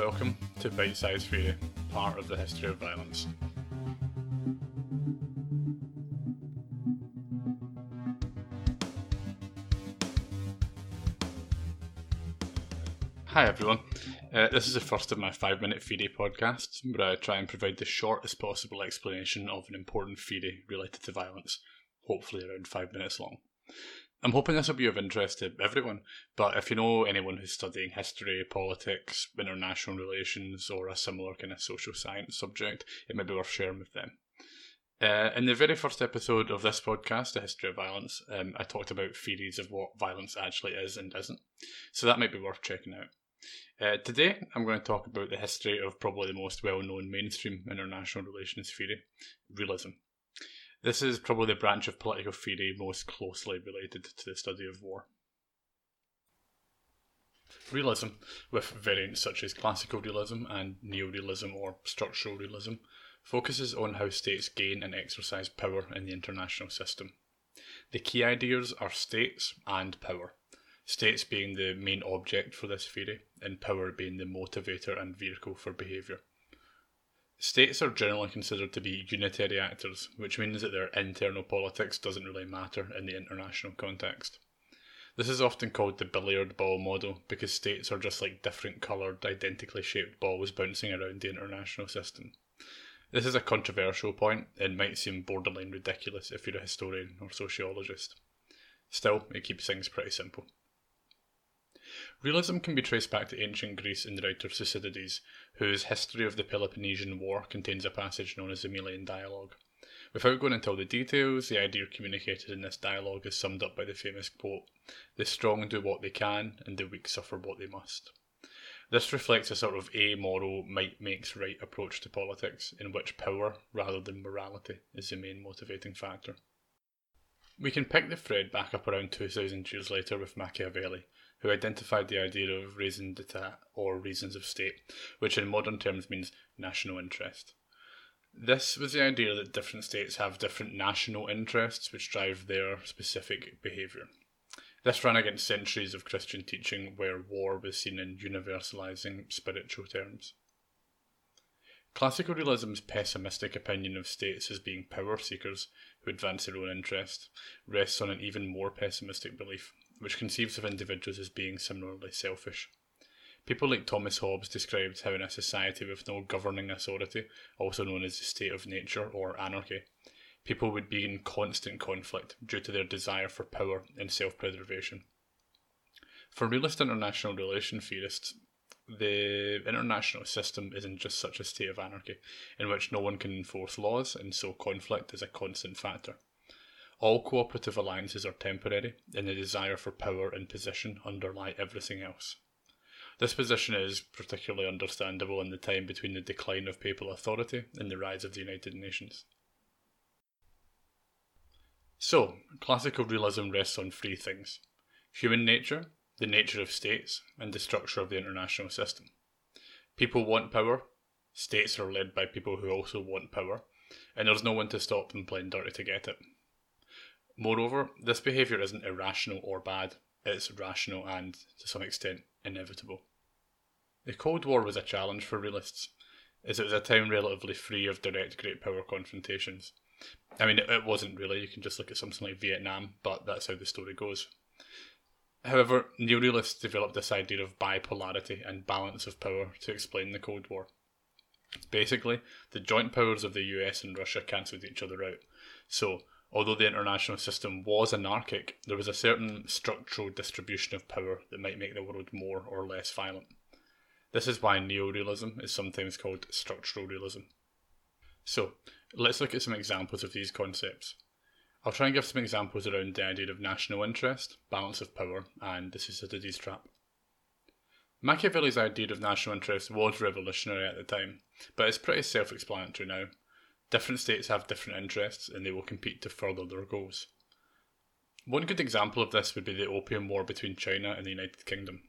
Welcome to Bitesize Theory, part of the history of violence. Hi everyone. Uh, this is the first of my five minute theory podcasts where I try and provide the shortest possible explanation of an important theory related to violence, hopefully around five minutes long. I'm hoping this will be of interest to everyone, but if you know anyone who's studying history, politics, international relations, or a similar kind of social science subject, it may be worth sharing with them. Uh, in the very first episode of this podcast, The History of Violence, um, I talked about theories of what violence actually is and isn't, so that might be worth checking out. Uh, today, I'm going to talk about the history of probably the most well known mainstream international relations theory, realism. This is probably the branch of political theory most closely related to the study of war. Realism, with variants such as classical realism and neorealism or structural realism, focuses on how states gain and exercise power in the international system. The key ideas are states and power states being the main object for this theory, and power being the motivator and vehicle for behaviour. States are generally considered to be unitary actors, which means that their internal politics doesn't really matter in the international context. This is often called the billiard ball model because states are just like different coloured, identically shaped balls bouncing around the international system. This is a controversial point and might seem borderline ridiculous if you're a historian or sociologist. Still, it keeps things pretty simple. Realism can be traced back to ancient Greece in the writer Thucydides, whose History of the Peloponnesian War contains a passage known as the Melian Dialogue. Without going into all the details, the idea communicated in this dialogue is summed up by the famous quote The strong do what they can, and the weak suffer what they must. This reflects a sort of amoral, might makes right approach to politics, in which power, rather than morality, is the main motivating factor. We can pick the thread back up around 2000 years later with Machiavelli, who identified the idea of raison d'etat or reasons of state, which in modern terms means national interest. This was the idea that different states have different national interests which drive their specific behaviour. This ran against centuries of Christian teaching where war was seen in universalising spiritual terms. Classical realism's pessimistic opinion of states as being power seekers who advance their own interest rests on an even more pessimistic belief which conceives of individuals as being similarly selfish. People like Thomas Hobbes described how in a society with no governing authority, also known as the state of nature or anarchy, people would be in constant conflict due to their desire for power and self preservation. For realist international relation theorists, the international system isn't just such a state of anarchy in which no one can enforce laws and so conflict is a constant factor. All cooperative alliances are temporary, and the desire for power and position underlie everything else. This position is particularly understandable in the time between the decline of papal authority and the rise of the United Nations. So, classical realism rests on three things human nature, the nature of states, and the structure of the international system. People want power, states are led by people who also want power, and there's no one to stop them playing dirty to get it. Moreover, this behaviour isn't irrational or bad, it's rational and, to some extent, inevitable. The Cold War was a challenge for realists, as it was a time relatively free of direct great power confrontations. I mean, it, wasn't really, you can just look at something like Vietnam, but that's how the story goes. However, neorealists developed this idea of bipolarity and balance of power to explain the Cold War. Basically, the joint powers of the US and Russia cancelled each other out. So, although the international system was anarchic, there was a certain structural distribution of power that might make the world more or less violent. This is why neorealism is sometimes called structural realism. So, let's look at some examples of these concepts. I'll try and give some examples around the idea of national interest, balance of power, and the Thucydides trap. Machiavelli's idea of national interest was revolutionary at the time, but it's pretty self explanatory now. Different states have different interests and they will compete to further their goals. One good example of this would be the Opium War between China and the United Kingdom.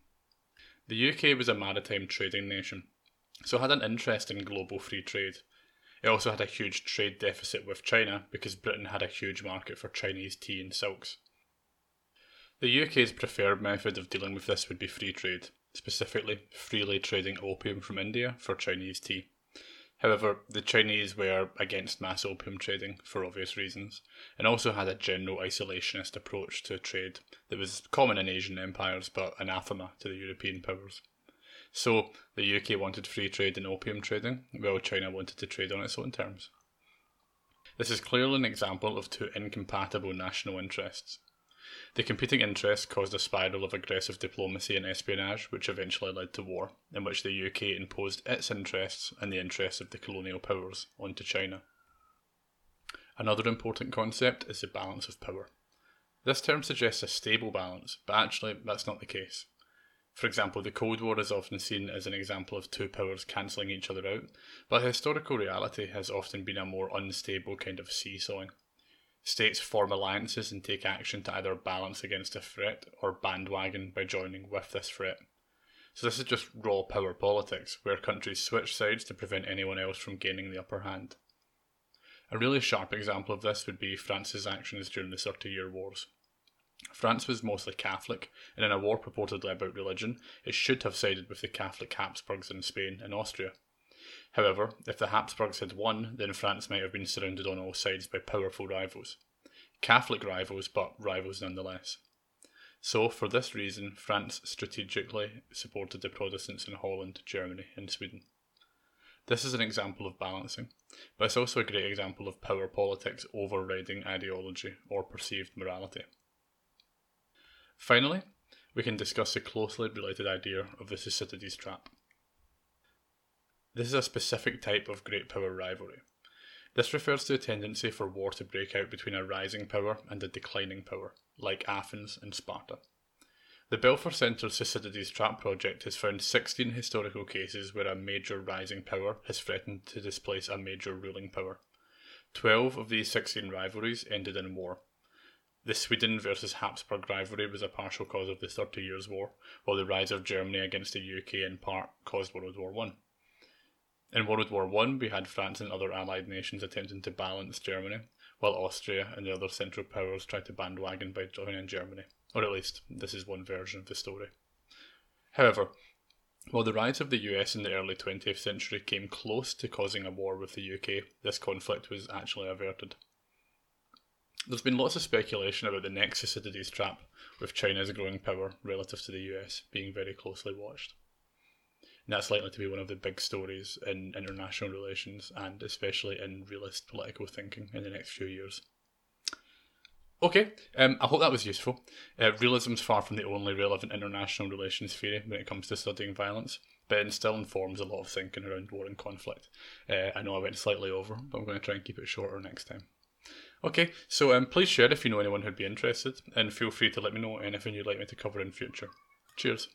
The UK was a maritime trading nation, so had an interest in global free trade. It also had a huge trade deficit with China because Britain had a huge market for Chinese tea and silks. The UK's preferred method of dealing with this would be free trade, specifically freely trading opium from India for Chinese tea. However, the Chinese were against mass opium trading for obvious reasons, and also had a general isolationist approach to trade that was common in Asian empires but anathema to the European powers. So, the UK wanted free trade in opium trading, while China wanted to trade on its own terms. This is clearly an example of two incompatible national interests. The competing interests caused a spiral of aggressive diplomacy and espionage, which eventually led to war, in which the UK imposed its interests and the interests of the colonial powers onto China. Another important concept is the balance of power. This term suggests a stable balance, but actually that's not the case. For example, the Cold War is often seen as an example of two powers cancelling each other out, but historical reality has often been a more unstable kind of seesawing. States form alliances and take action to either balance against a threat or bandwagon by joining with this threat. So, this is just raw power politics, where countries switch sides to prevent anyone else from gaining the upper hand. A really sharp example of this would be France's actions during the Thirty Year Wars. France was mostly Catholic, and in a war purportedly about religion, it should have sided with the Catholic Habsburgs in Spain and Austria. However, if the Habsburgs had won, then France might have been surrounded on all sides by powerful rivals. Catholic rivals, but rivals nonetheless. So, for this reason, France strategically supported the Protestants in Holland, Germany, and Sweden. This is an example of balancing, but it's also a great example of power politics overriding ideology or perceived morality. Finally, we can discuss the closely related idea of the Thucydides trap. This is a specific type of great power rivalry. This refers to a tendency for war to break out between a rising power and a declining power, like Athens and Sparta. The Belfer Centre's Thucydides Trap project has found 16 historical cases where a major rising power has threatened to displace a major ruling power. 12 of these 16 rivalries ended in war. The Sweden versus Habsburg rivalry was a partial cause of the Thirty Years' War, while the rise of Germany against the UK in part caused World War One. In World War One, we had France and other Allied nations attempting to balance Germany, while Austria and the other Central Powers tried to bandwagon by joining Germany. Or at least, this is one version of the story. However, while the rise of the US in the early 20th century came close to causing a war with the UK, this conflict was actually averted. There's been lots of speculation about the nexus next Thucydides trap, with China's growing power relative to the US being very closely watched. And that's likely to be one of the big stories in international relations and especially in realist political thinking in the next few years. Okay, um, I hope that was useful. Uh, realism is far from the only relevant international relations theory when it comes to studying violence, but it still informs a lot of thinking around war and conflict. Uh, I know I went slightly over, but I'm going to try and keep it shorter next time. Okay, so um, please share if you know anyone who'd be interested, and feel free to let me know anything you'd like me to cover in future. Cheers.